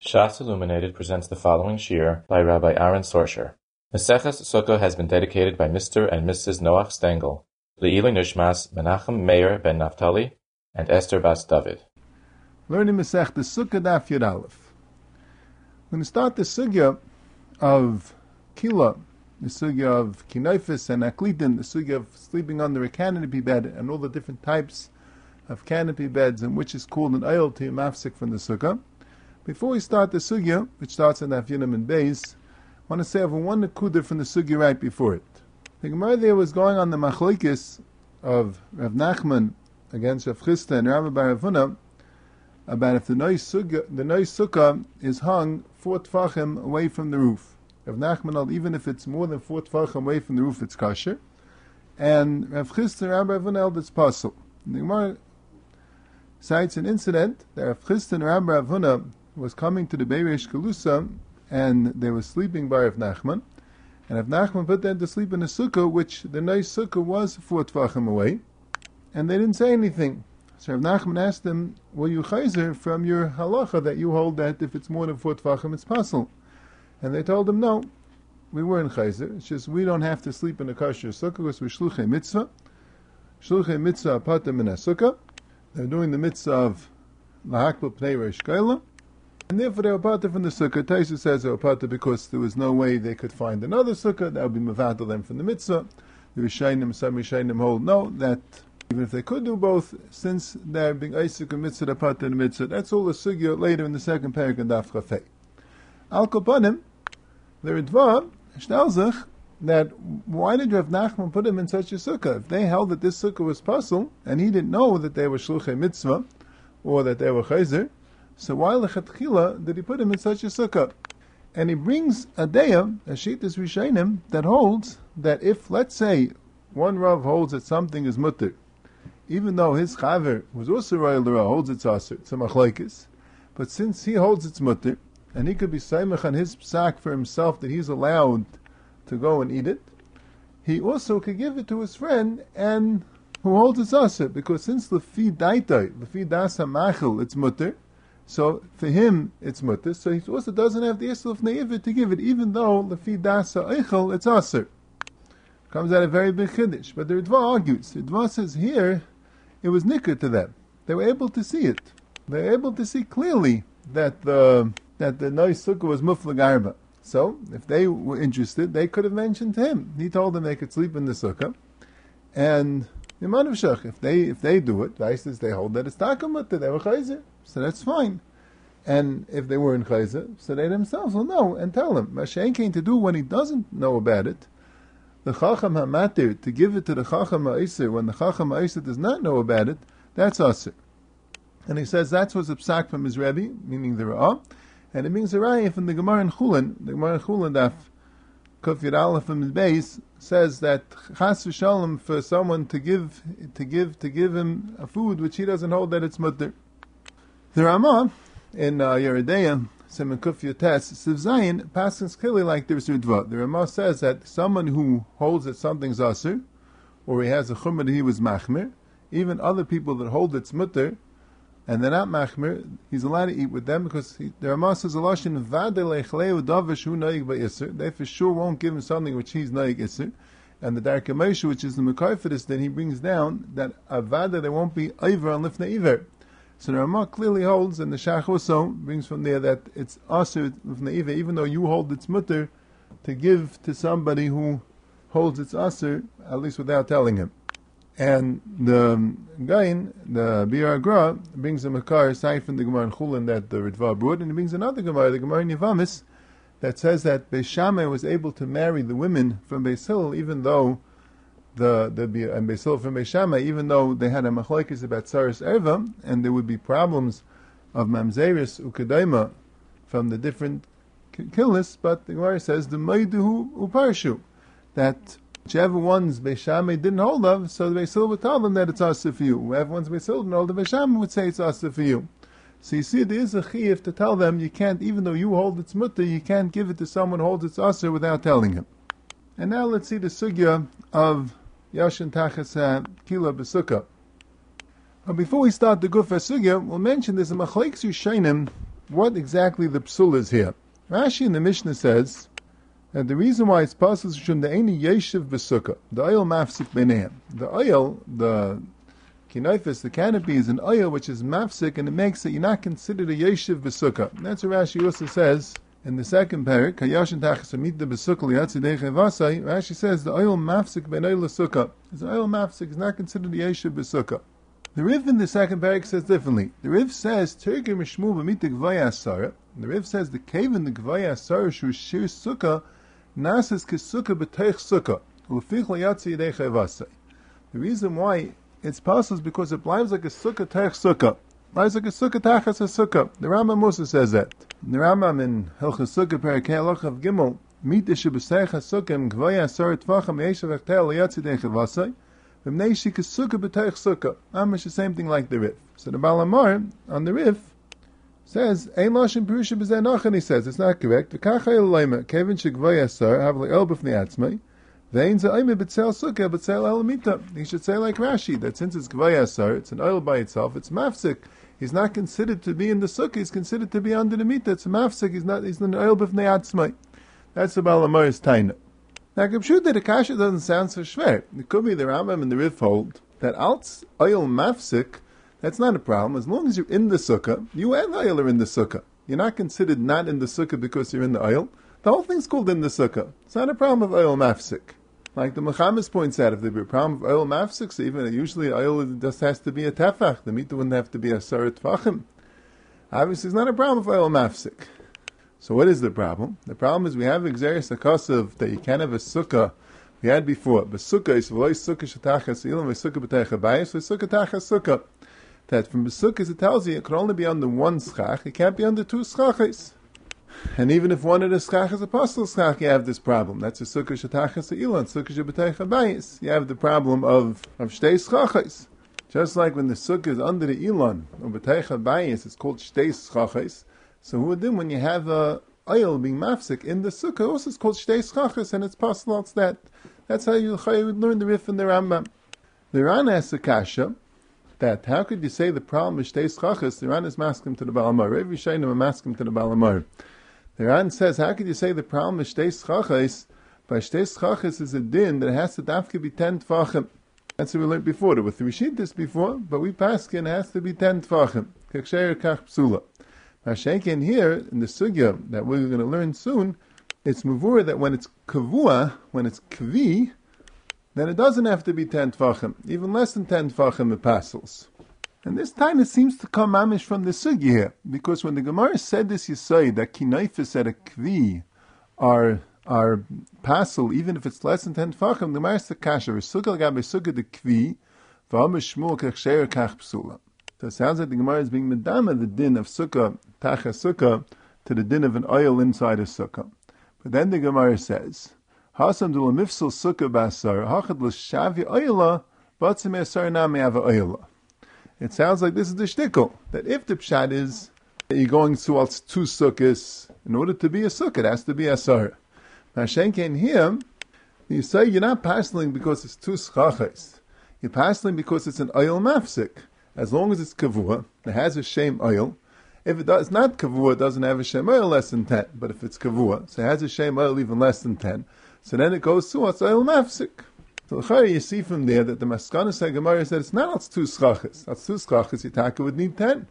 Shas Illuminated presents the following shiur by Rabbi Aharon Sorscher. Maseches Sukkah has been dedicated by Mr. and Mrs. Noach Stengel, Le'ilui Nishmas Menachem Meir ben Naftali, and Esther Bas David. Learning Masech the Sukkah Daf Yud Aleph. We're going to start the sugya of Kila, the sugya of Kinoifis and Aklitin, the sugya of sleeping under a canopy bed, and all the different types of canopy beds, and which is called an oil to mafsik from the sukkah. Before we start the sugya, which starts in Afyanim and Beis, I want to say over one nakuda from the sugya right before it. The Gemara there was going on the machlekes of Rav Nachman against Rav Chisda and Rabbi bar Rav Huna about if the noise sukkah, is hung four tfachim away from the roof. Rav Nachman, even if it's more than four tfachim away from the roof, it's kosher. And Rav Chisda and Rabbi bar Rav Huna held it's possible. The Gemara cites an incident that Rav Chisda and Rabbi bar Rav Huna was coming to the Beirish Kalusa, and they were sleeping by Rav Nachman. And Rav Nachman put them to sleep in a sukkah, which the nice sukkah was four tvachim away, and they didn't say anything. So Rav Nachman asked them, "Will you chayzer from your halacha that you hold that if it's more than four tvachim, it's possible?" And they told him, "No, we weren't chayzer. It's just we don't have to sleep in a kosher sukkah because we're mitzvah. Shluchei mitzvah apatim in a sukkah. They're doing the mitzvah of lahakbel pnei reish and therefore they were parted from the sukkah. Taisha says they were parted because there was no way they could find another sukkah that would be mavatal them from the mitzvah. The Rishayim, some Rishayim hold no, that even if they could do both, since they're being Isaac and mitzvah, they're part of the mitzvah. That's all the sugya later in the second paragraph in Daf. Al Kopanim, the Ritva, tells that why did Rav Nachman put him in such a sukkah? If they held that this sukkah was puzzle, and he didn't know that they were shluchei mitzvah, or that they were chayzer, so why lechatchila did he put him in such a sukkah? And he brings a deya, a shitas rishainim, that holds that if, let's say, one rav holds that something is mutter, even though his chaver was also royal holds it's aser, it's a machlaikis, but since he holds it's mutter, and he could be saimach on his psak for himself that he's allowed to go and eat it, he also could give it to his friend and who holds it's aser, because since lefi daitai, lefi dasa machil, it's mutter, so for him, it's mutter. So he also doesn't have the isl of neivit to give it, even though lefi dasa eichel, it's aser. Comes out a very big chiddush. But the Ritva argues. The Ritva says here, it was nicker to them. They were able to see it. They were able to see clearly that the that the nice sukkah was muflag arba. So if they were interested, they could have mentioned to him. He told them they could sleep in the sukkah, and if they if they do it, says they hold that it's takamut they were chayzer so that's fine. And if they were in Chayza, so they themselves will know and tell him. Mashain came to do when he doesn't know about it. The Chacham HaMatir, to give it to the Chacham HaIsir, when the Chacham HaIsir does not know about it, that's Asir. And he says that's what's a psak from his Rebbe, meaning the Ra'ah, and it means a Raya from the Gemara in Chulin, the Gemara in Chulin daf Kuf Yud Aleph from his base says that Chas v'Shalom for someone to give to give to give him a food which he doesn't hold that it's mutter. The Ramah in uh, Yoreh De'ah, Simon Kuf Yotes, Siv Zayin, passes clearly like there's Ritva. The Ramah says that someone who holds that something's Asr, or he has a Chumr that he was Machmir, even other people that hold it's Mutter, and they're not Machmir, he's allowed to eat with them because he, the Ramah says, Hu Noig Ba'isr, they for sure won't give him something which he's Noig Isr. And the Darchei Moshe, which is the Mekai for this, then he brings down that Avada, there won't be Iver on Lifna Iver. So the Ramah clearly holds, and the Shach also brings from there that it's asur with naiva, even though you hold its mutter, to give to somebody who holds its asur, at least without telling him. And the Gain, the Bir Gra, brings a Makar aside from the Gemara in Chulin that the Ritva brought, and he brings another Gemara, the Gemara in Yavamis, that says that Beis Shammai was able to marry the women from Beis Hillel, even though the the be and Beis Hillel from Beis Shammai, even though they had a machlokes about Saris Erva, and there would be problems of Mamzeris Ukadaima from the different killness, but the Gemara says the Maiduhu Uparshu, that whichever ones Beis Shammai didn't hold of, so the Beis Hillel would tell them that it's us for you. Whoever ones Beis Hillel didn't hold of, Beis Shammai would say it's us for you. So you see, there is a chiyuv to tell them you can't, even though you hold its mutter, you can't give it to someone who holds its aser without telling him. And now let's see the sugya of Yashin Tachas Kila Besukah. But before we start the Gufa Sugya, we'll mention there's a Machlekes Yishainim what exactly the psul is here. Rashi in the Mishnah says that the reason why it's possible is from the any yeshiv besukah, the oil mafsik benehem. The oil, the kinoifis, the canopy is an oil which is mafsik and it makes it you're not considered a yeshiv besukah. That's what Rashi also says in the second parak, Tachasamit the Besukah Liatzidei Vasai, Rashi says the oil mafsik ben oil sukkah. The oil mafsik is not considered the yeshiv besukah. The Rif in the second parak says differently. The Rif says Tergir Mishmu b'mit gvaya asara. The Rif says the cave in the gvaya asara shu shir sukkah nasas kesukah b'teich sukkah ulfich layatzi yidei. The reason why it's possible is because it lives like a sukkah teich sukkah. Like sukkah tachas sukkah. The Rambam Musa says that. The Rambam in Hilchas Sukkah Perakei Gimel Mit ishe b'seich ha-sukkah im gvaya asara tvacham yeshav echtel layatzi yidei chayvasei Amish the same thing like the Rif. So the Baal HaMaor on the Rif says, Ein Lashon Perusha B'zeh he says, it's not correct. V'kachai l'leima, kevin shegvay asar, have le'el b'fnei atzmai, He should say like Rashi, that since it's gvay asar, it's an oil by itself, it's mafsik. He's not considered to be in the sukkah, he's considered to be under the mita. It's a mafsik, he's not, he's an oil b'fnei. That's about the Baal HaMaor's taina. Now, Gabshuta, the Kasha doesn't sound so schwer. It could be the Rambam and the Rif hold that als oil mafsik, that's not a problem. As long as you're in the sukkah, you and the oil are in the sukkah. You're not considered not in the sukkah because you're in the oil. The whole thing's called in the sukkah. It's not a problem of oil mafsik. Like the Muhammad points out, if there be a problem of oil mafsik, so even usually oil just has to be a tefach. The meat wouldn't have to be a sarat tvachim. Obviously, it's not a problem of oil mafsik. So what is the problem? The problem is we have Xeris Akosov that you can't have a sukkah. We had before. But sukkah is v'loy sukkah shetachas ilam v'sukkah b'teich abayis v'sukkah tachas sukkah. That from the sukkah it tells you it can only be under one schach. It can't be under two schachas. And even if one of the schach is apostle schach, you have this problem. That's a sukkah shetachas ilan, sukkah b'teich abayis. You have the problem of of shtei schachas. Just like when the sukkah is under the ilan or b'teich abayis, it's called shtei schachas. So who then when you have a oil being mafsik in the sukkah, also it's called shtei schachas, and it's possible it's that. That's how you, you learn the rif in the Rambam. The Ran asks kasha that how could you say the problem is shtei schachas? The Ran is maskim to the Baal HaMaor. Every shaynim maskim to the Baal HaMaor. The Ran says, how could you say the problem is shtei schachas? By shtei schachas is a din that has to dafke be ten tfachim. That's what we learned before. There were three this before, but we paskin has to be ten tfachim. Kaksher kach psula. Hashenkin here in the sugya that we're going to learn soon, it's mavur that when it's kavua, when it's kvi, then it doesn't have to be ten tvachim, even less than ten tvachim apostles. And this time it seems to come mamish from the sugya here, because when the Gemara said this, you say that kinaifis at a kvi are are passel, even if it's less than ten tvachim. The Gemara the kasha, sugya gabe sugya the kvi, v'amishmul kach kach psula. So it sounds like the Gemara is being medama the din of sukkah, tacha sukkah, to the din of an oil inside a sukkah. But then the Gemara says, Hasam du mifsal sukkah basar, hachad l'shavi oila, batzim esar nami ava oila. It sounds like this is the shtickle, that if the pshat is you're going to two sukkahs, in order to be a sukkah, it has to be a sar. Now Shenken here, you say you're not passing because it's two schachas. You're passing because it's an oil mafsik as long as it's kavua, it has a shame oil. If it does not kavua, it doesn't have a shame oil less than 10. But if it's kavua, so it has a shame oil even less than 10. So then it goes to what's oil mafsik. So you see from there that the Maskana Gemara said it's not it's two schachas. That's two schachas, Yitaka would need 10.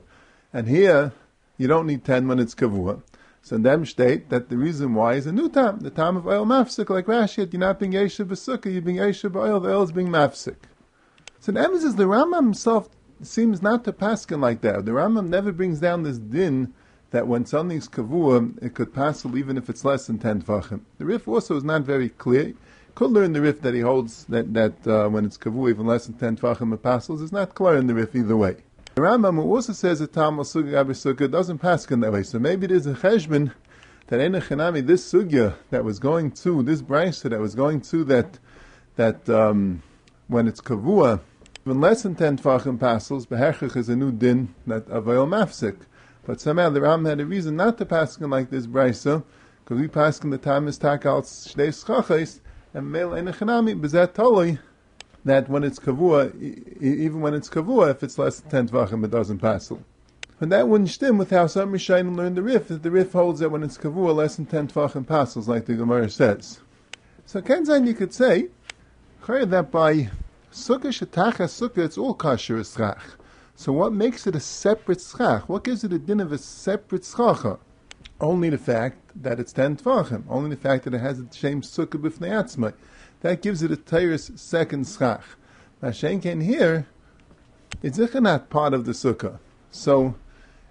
And here, you don't need 10 when it's kavua. So them state that the reason why is a new time, the time of oil mafsik, like Rashi, you're not being yeshiv b'sukkah, you're being yeshiv oil, the oil is being mafsik. So the emphasis, the Rambam himself seems not to paskin like that. The Rambam never brings down this din that when something's kavua, it could passel even if it's less than ten tvachim. The Rif also is not very clear. Could learn the Rif that he holds that that uh, when it's kavua even less than ten tvachim it passels is not clear in the Rif either way. The Rambam also says that Tam Sukkah doesn't pass in that way. So maybe there's a cheshbon that Ena Chanami, this sugya that was going to this brisa that was going to that that um, when it's kavua even less than 10 Tvachim passels, Beherchich is a new din that avail mafsik. But somehow the Ram had a reason not to pass like this brisa, because we pass him the is takal shnei schachais, and mel enechanami, toli, that when it's kavua, even when it's kavua, if it's less than 10 Tvachim, it doesn't passel. But that wouldn't stem with how some Rishonim learn the Rif, that the Rif holds that when it's Kavua, less than 10 Tvachim passes, like the Gemara says. So Kenzain, you could say, that by Sukkah Shetacha Sukkah, it's all Kasher Eschach. So what makes it a separate Schach? What gives it a din of a separate Schacha? Only the fact that it's 10 Tvachim. Only the fact that it has the same Sukkah B'fnei. That gives it a Tyrus second Schach. Mashenken here, it's not part of the Sukkah. So,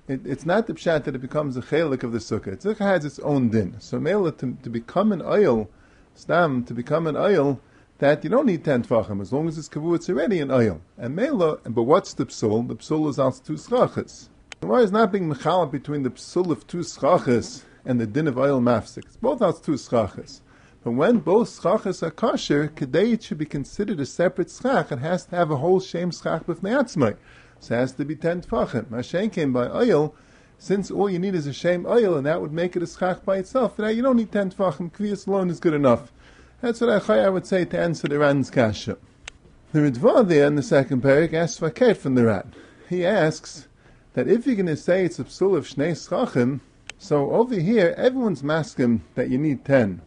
it, it's not the pshat that it becomes a chelik of the sukkah. Tzich has its own din. So mela to, to become an oil, stam to become an oil, that you don't need ten tfachim as long as it's kavu, it's already an oil. And mela, but what's the psul? The psul is also two schachas. Why is not being mechalab between the psul of two schachas and the din of oil mafsik? It's both out two schachas. But when both schachas are kosher, kadei it should be considered a separate schach. It has to have a whole shem schach with atzmai. So it has to be ten tfachim. Mashen came by oil, since all you need is a shame oil, and that would make it a schach by itself. Now you don't need ten tfachim. Kviyas alone is good enough. That's what I would say to answer the Ran's kasha. The Ritva there in the second parak asks Vaket from the Ran. He asks that if you're going to say it's a psul of shnei schachim, so over here everyone's masking that you need ten.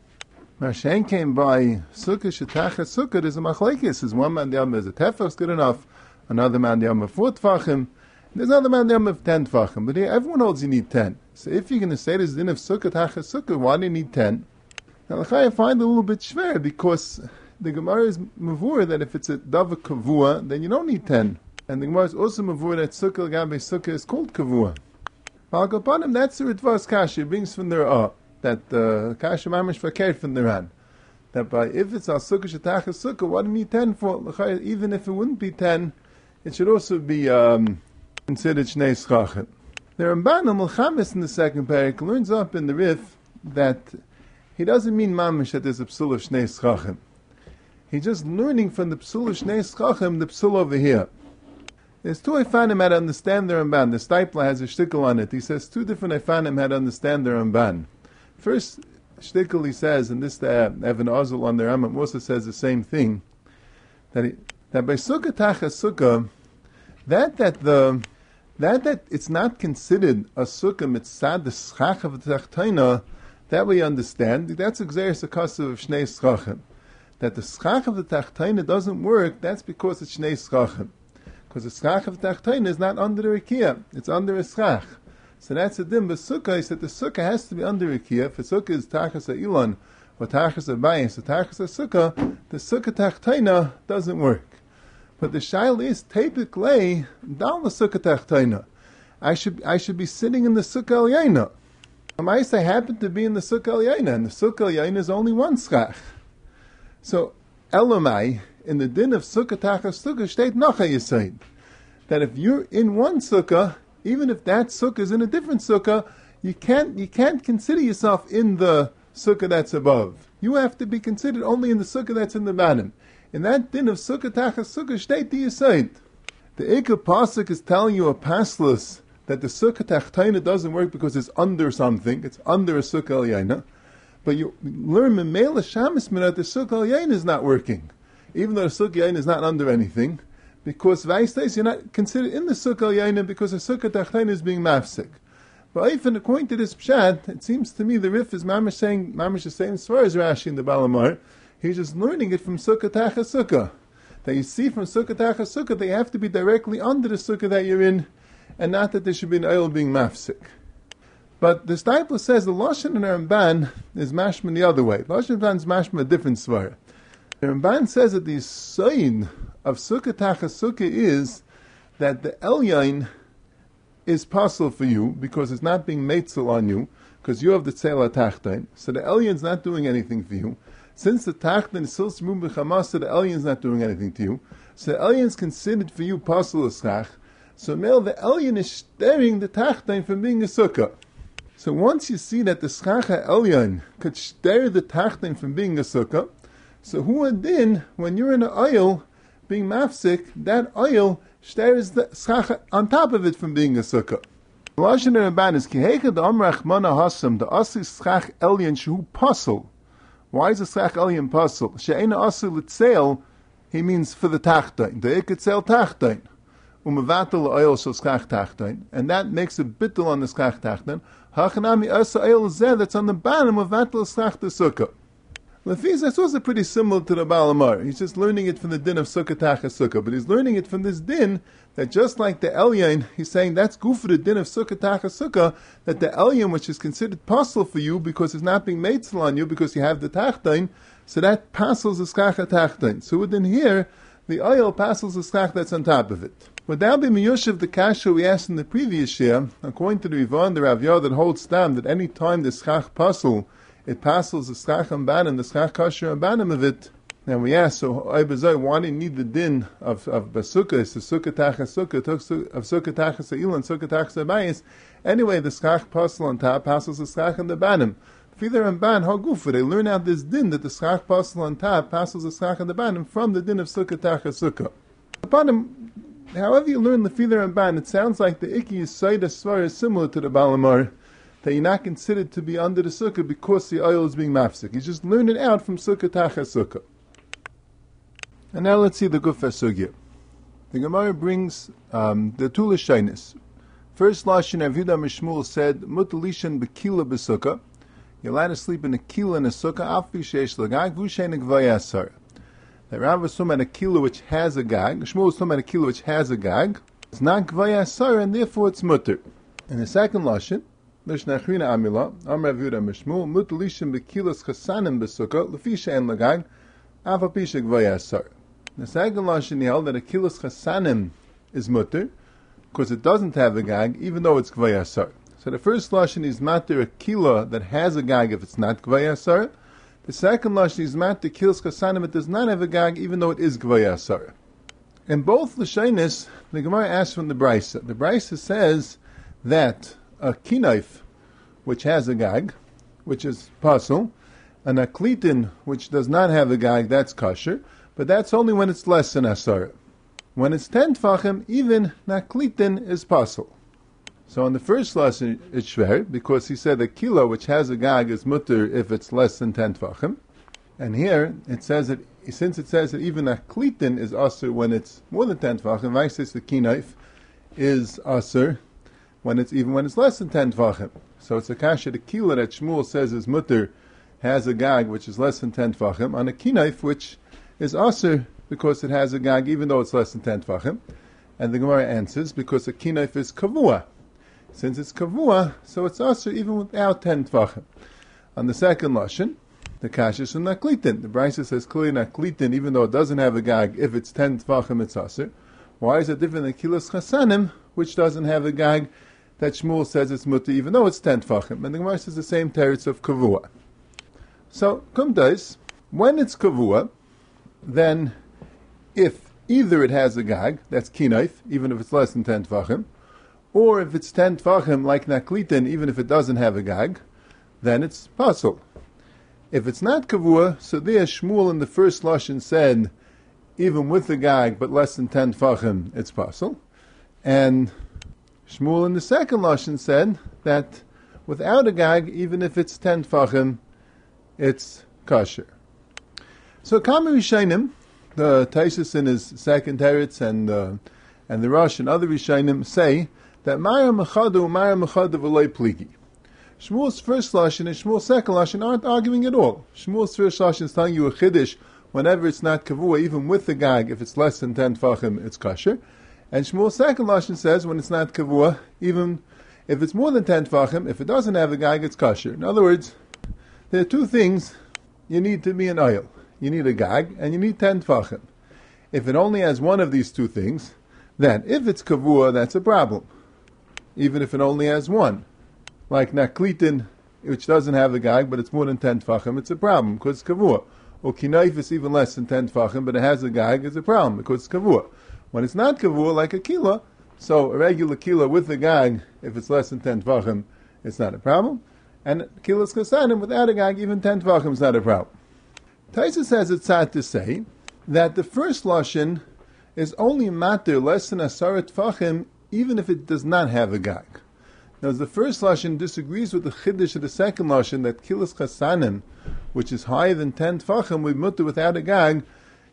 Mashen came by sukkah shetacha sukkah. There's a machlekes. Is one man the is a tefach good enough another man yom of four tfachim, there's another man yom of ten tfachim. But here, everyone holds you need ten. So if you're going to say this din of sukkah tachas sukkah, why do you need ten? Now, I find it a little bit schwer because the Gemara is mavur that if it's a dava kavua, then you don't need ten. And the Gemara is also mavur that sukkah gabe sukkah is called kavua. Malkapanim, that's the Ritvas Kasha, brings from the Ra'ah, that the uh, Kasha Mamish Fakir from the Ran. That by, if it's a sukkah shetachas sukkah, what do you need ten for? Even if it wouldn't be ten, it should also be um, considered Shnei Schachet. The Ramban Mulchamis in the second parak learns up in the Rif that he doesn't mean mamish that there's a psul of Shnei Schachem. He's just learning from the psul of Shnei Schachem the psul over here. There's two Ifanim how to understand the Ramban. The Steipler has a shtickle on it. He says two different Ifanim how to understand the Ramban. First shtickle he says, and this uh, Even HaEzel on the Rambam also says the same thing, that he, that by sukkah tachas sukkah, that that the that that it's not considered a sukkah mitzad the schach of the tachtaina, that we understand. That's exeris akasa of shnei schachim. That the schach of the tachtaina doesn't work. That's because it's shnei schachim. Because the schach of the is not under the rikia; it's under a schach. So that's a dim. But sukkah is that the sukkah has to be under a rikia. If a sukkah is tachas ilon or tachas bayis or tachas sukkah, the sukkah tachtaina doesn't work. But the shail is tepik lay down the sukkah tachtaina. I should I should be sitting in the sukkahelyena. I say happen to be in the sukkah sukkahelyena, and the sukkah sukkahelyena is only one schach. So Elamai in the din of sukkah tachas sukkah state nacha yisaid that if you're in one sukkah, even if that sukkah is in a different sukkah, you can't you can't consider yourself in the sukkah that's above. You have to be considered only in the sukkah that's in the bottom. In that din of sukkah tachas sukkah state the yisaid. The Ikka Pasuk is telling you a passless that the sukkah tachtaina doesn't work because it's under something, it's under a sukkah al But you learn Memela Shamis that the sukkah al is not working. Even though the sukkah al is not under anything, because Vaistais you're not considered in the sukkah al because the sukkah tachtaina is being mafsik. But even according to this pshat, it seems to me the Rif is mamish saying mamish the same far as Rashi in the Baal HaMaor He's just learning it from Sukkah Tacha Sukkah. That you see from Sukkah Tacha Sukkah, they have to be directly under the Sukkah that you're in, and not that there should be an oil being mafsik. But the Steipler says the Lashon and Ramban is mashman the other way. Lashon and Ramban is mashman a different svara. The Ramban says that the sign of Sukkah Tacha Sukkah is that the Elyain is possible for you because it's not being matzel on you because you have the Tzela Tachtain. So the Elyain's not doing anything for you. Since the Tachtan is still Shmum B'chamas, the Elion's not doing anything to you, so the Elion's considered for you Pasul Eschach, so Mel, the Elion is staring the Tachtan from being a Sukkah. So once you see that the Schacha Elyon could stare the Tachtan from being a Sukkah, so who then, when you're in an oil, being mafsik, that oil stares the Schacha on top of it from being a Sukkah. Lashon Rabban is Kiheka the Amrach Mana Hasam, the Asi Schach Elyon Shu Pasul. Why is a Sach Elyon Pasul? She'ena Asul Litzel, he means for the Tachtain. The Iketzel Tachtain. umevatel oil shel skach tachton, and that makes a bittel on the skach tachton. Hachanami asa oil zeh that's on the bottom of vatel skach sukkah. Lefiz, that's also pretty similar to the Baal HaMaor. He's just learning it from the din of Sukkah Tacha Sukkah, but he's learning it from this din that just like the Elyon, he's saying that's good for the din of Sukkah Tacha Sukkah, that the Elyon, which is considered possible for you because it's not being made on you because you have the Tachtain, so that passes the Skacha Tachtain. So within here, the oil passes the Skach that's on top of it. Would that be Miyushiv the Kasha we asked in the previous year, according to the Rivan, the Rav that holds down that any time the Skach Pasul it passes the schach and banim, the schach kasher and banim of it. And we ask, so why do you need the din of of basukah? It's the sukkah tachas sukkah of sukkah tachas and sukkah tachas abayis. Anyway, the schach pasel on top passes the schach and the banim. Feither and ban how gufa they learn out this din that the schach pasel on top passes the schach and the banim from the din of sukkah tachas sukkah. Upon however you learn the feither and ban, it sounds like the iki is svara is similar to the Baal HaMaor that you're not considered to be under the sukkah because the oil is being mafsik. You just learn it out from sukkah tacha sukkah. And now let's see the gufa sugya. The Gemara brings um, the two lashonis. First lashon Avidah Mishmul said mutalishan bekila besukkah. You're allowed to sleep in a kila in a sukkah. Afi sheish lagag v'shein gvayasar. That Rav was talking about a kila which has a gag. Shmuel was talking about a kila which has a gag. It's not gvayasar and therefore it's mutter. In the second lashon, Mishnah Achrina Amila, Amr Avuda Mishmu, Mutlishim Bekilas Chasanim Besukkah, Lefisha en Lagag, Avapishak Vayasar. The second Lashon held that a Kilas Chasanim is mutter, because it doesn't have a gag, even though it's Gvayasar. So the first Lashon is matter a kila that has a gag if it's not Gvayasar. The second Lashon is matter Kilas Chasanim, it does not have a gag, even though it is Gvayasar. In both Lashonis, the Gemara asks from the Brisa. The Brisa says that a kinaif, which has a gag, which is pasul, and a klitin, which does not have a gag, that's kosher, but that's only when it's less than asara. When it's ten tfachim, even naklitin is pasul. So in the first lesson, it's shver, because he said a kilo which has a gag is mutter if it's less than ten tfachim. And here, it says that, since it says that even a klitin is asur when it's more than ten tfachim, I says the kinaif is asur when it's even when it's less than ten tvachim. So it's a kasha the kila that Shmuel says is mutter has a gag which is less than ten tvachim on a knife which is aser because it has a gag even though it's less than ten tvachim. And the Gemara answers because a knife is kavua. Since it's kavua, so it's aser even without ten tvachim. On the second lashon, the kasha is naklitin. The Brisa says clearly naklitin, even though it doesn't have a gag, if it's ten tvachim, it's aser. Why is it different than kilas chasanim, which doesn't have a gag? That Shmuel says it's mutter, even though it's ten tfachim. And the Gemara says the same teretz of kavua. So, kum when it's kavua, then if either it has a gag, that's kinaif, even if it's less than ten tfachim, or if it's ten tfachim like naklitin, even if it doesn't have a gag, then it's pasul. If it's not kavua, so there Shmuel in the first lashon said, even with the gag, but less than ten tfachim, it's pasul. And Shmuel in the second lashon said that without a gag, even if it's ten tfachim, it's kosher. So Kami Rishainim, the Taisus in his second teretz and uh, and the Rosh and other Rishainim say that Maya Mechadu Maya Mechadu v'loy pligi. Shmuel's first lashon and Shmuel's second lashon aren't arguing at all. Shmuel's first lashon is telling you a chiddush whenever it's not kavua, even with the gag, if it's less than ten tfachim, it's kosher. And Shmuel's second lashon says when it's not kavua, even if it's more than ten tvachim, if it doesn't have a gag, it's kosher. In other words, there are two things you need to be an oil. You need a gag and you need ten tvachim. If it only has one of these two things, then if it's kavua, that's a problem. Even if it only has one, like naklitin, which doesn't have a gag, but it's more than ten tvachim, it's a problem because it's kavua. Or kinaif is even less than ten tvachim, but it has a gag, it's a problem because it's kavua. When it's not kavua, like a kila, so a regular kila with the gag, if it's less than 10 tvachim, it's not a problem. And kilas kasanim without a gag, even 10 tvachim is not a problem. Taisa says it's sad to say that the first lashon is only matter less than a sarat tvachim, even if it does not have a gag. Now, the first lashon disagrees with the chiddush of the second lashon that kilas chasanim, which is higher than ten tvachim, we mutter without a gag,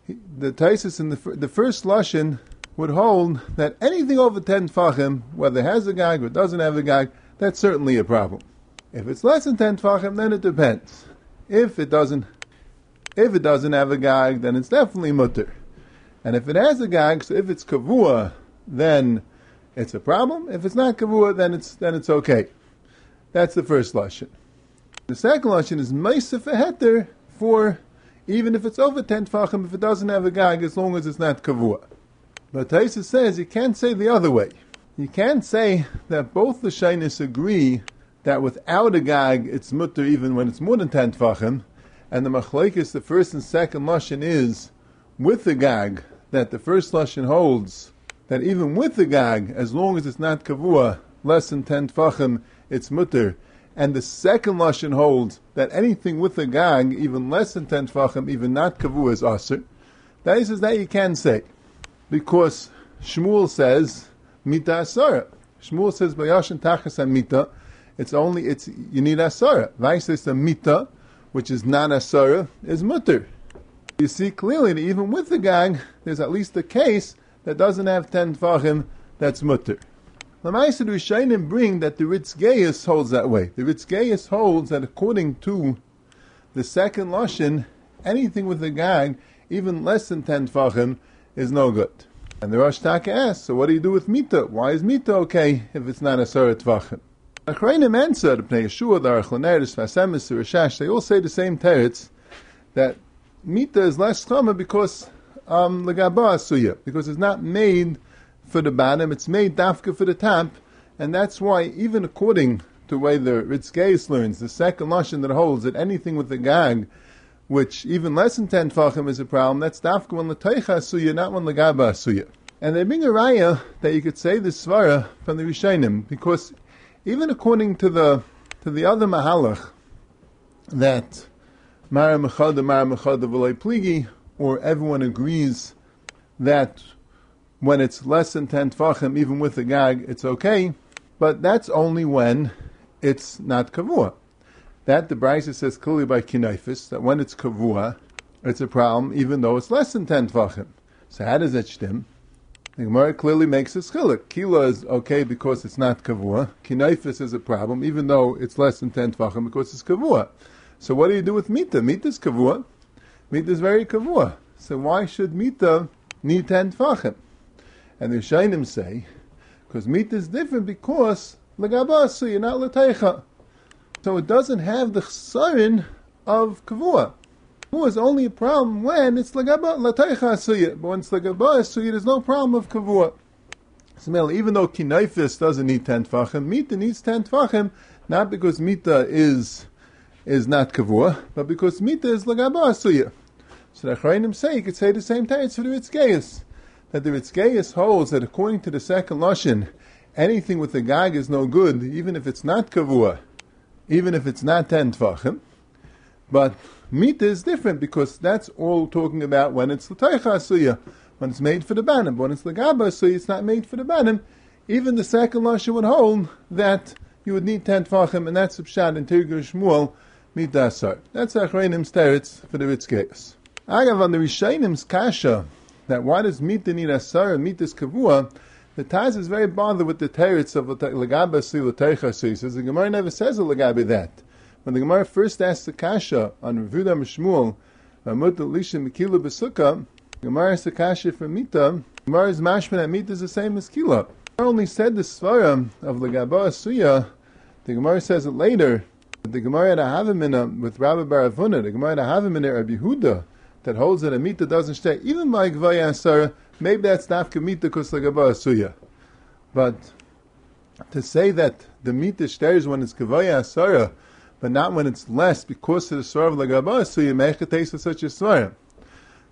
the Taisus in the, the first lashon would hold that anything over 10 tfachim, whether it has a gag or doesn't have a gag, that's certainly a problem. If it's less than 10 tfachim, then it depends. If it doesn't, if it doesn't have a gag, then it's definitely mutter. And if it has a gag, so if it's kavua, then it's a problem. If it's not kavua, then it's then it's okay. That's the first lashon. The second lashon is meisef heter for even if it's over ten tfachim, if it doesn't have a gag, as long as it's not kavua. But Taisa says you can't say the other way. You can't say that both the shainis agree that without a gag it's mutter even when it's more than ten tfachim, and the machlekes, the first and second lashon is with the gag that the first lashon holds that even with the gag, as long as it's not kavua, less than ten tfachim, it's mutter. And the second lashon holds that anything with a gag, even less than ten tfachim, even not kavua, is aser. That is that you can say, because Shmuel says mita asara. Shmuel says bayashin tachas mita. It's only it's you need asara. Vai says the mita, which is not asara, is mutter. You see clearly that even with the gag, there's at least a case that doesn't have ten tfachim, that's mutter. The Rishayim bring that the Ritz Ritzgeis holds that way. The Ritz Ritzgeis holds that according to the second Lashon, anything with a gag, even less than ten tfachim, is no good. And the Rosh Taka asks, so what do you do with Mita? Why is Mita okay if it's not a Surah Tvachim? Achrayim answered, Pnei Yeshua, the Aruch LaNer, Vasemis, Rashash, they all say the same teretz, that Mita is less chama because um, asuya, because it's not made for the bottom, it's made dafka for the top, and that's why, even according to the way the Ritzgeis learns, the second lashon that holds that anything with the gag, which even less than 10 tfachim is a problem, that's dafka when l'teicha asuya, not when l'gaba asuya. And they bring a raya that you could say the svara from the Rishonim, because even according to the to the other mahalach, that Mara Mechada, Mara Mechada V'lei Pligi, or everyone agrees that when it's less than 10 tfachim, even with the gag, it's okay, but that's only when it's not kavua. That the Brisa says clearly by kinaifis, that when it's kavua, it's a problem, even though it's less than 10 tfachim. So how does that stem? The Gemara clearly makes a chilik. Kila is okay because it's not kavua. Kinaifis is a problem, even though it's less than 10 tfachim because it's kavua. So what do you do with mita? Mita is kavua. Mita is very kavua. So why should Mita need 10 tfachim? And the Shainim say, because Mita is different because Lagabasu, you're not Lateicha. So it doesn't have the chsarin of kavua. Kavua is only a problem when it's Lateicha Asuya. But when it's Asuya, there's no problem of kavua. So even though Kinaifis doesn't need 10 tfachim, Mita needs 10 tfachim, not because Mita is is not kavua, but because mita is lagaba asuya. So the Achrayim say you could say the same thing. It's for the Ritzgeis. That the Ritzgeis holds that according to the second Lashon, anything with the gag is no good, even if it's not kavua, even if it's not ten tvachim. But mita is different because that's all talking about when it's l'taycha asuya, when it's made for the banim. When it's lagaba asuya, it's not made for the banim. Even the second Lashon would hold that you would need ten tvachim, and that's Pshat in Tirgur Shmuel, midasar. That's Achrayim's teretz for the Ritzgeis. Agav on the Rishainim's kasha, that why does mita need asar and mita is kavua, the Taz is very bothered with the teretz of Lagaba Si Lateicha Si. He says the Gemara never says a Lagabi that. When the Gemara first asks the Kasha on Revuda Mishmuel, Mut Lisha Mikila Besukah, Gemara is the Kasha for Mita, Gemara's mashman at Mita is the same as Kila. Gemara only said the Svara of Lagaba Suya, the Gemara says it later, the Gemara had a Havamina with Rabbi Baravuna, the Gemara had a Havamina Rabbi Huda, that holds that a Mita doesn't stay, even by Gvaya Asara, maybe that's Nafka Mita because Lagaba Asuya. But to say that the Mita stays when it's Gvaya Asara, but not when it's less because of the Svar of Lagaba Asuya, taste of such a Svar.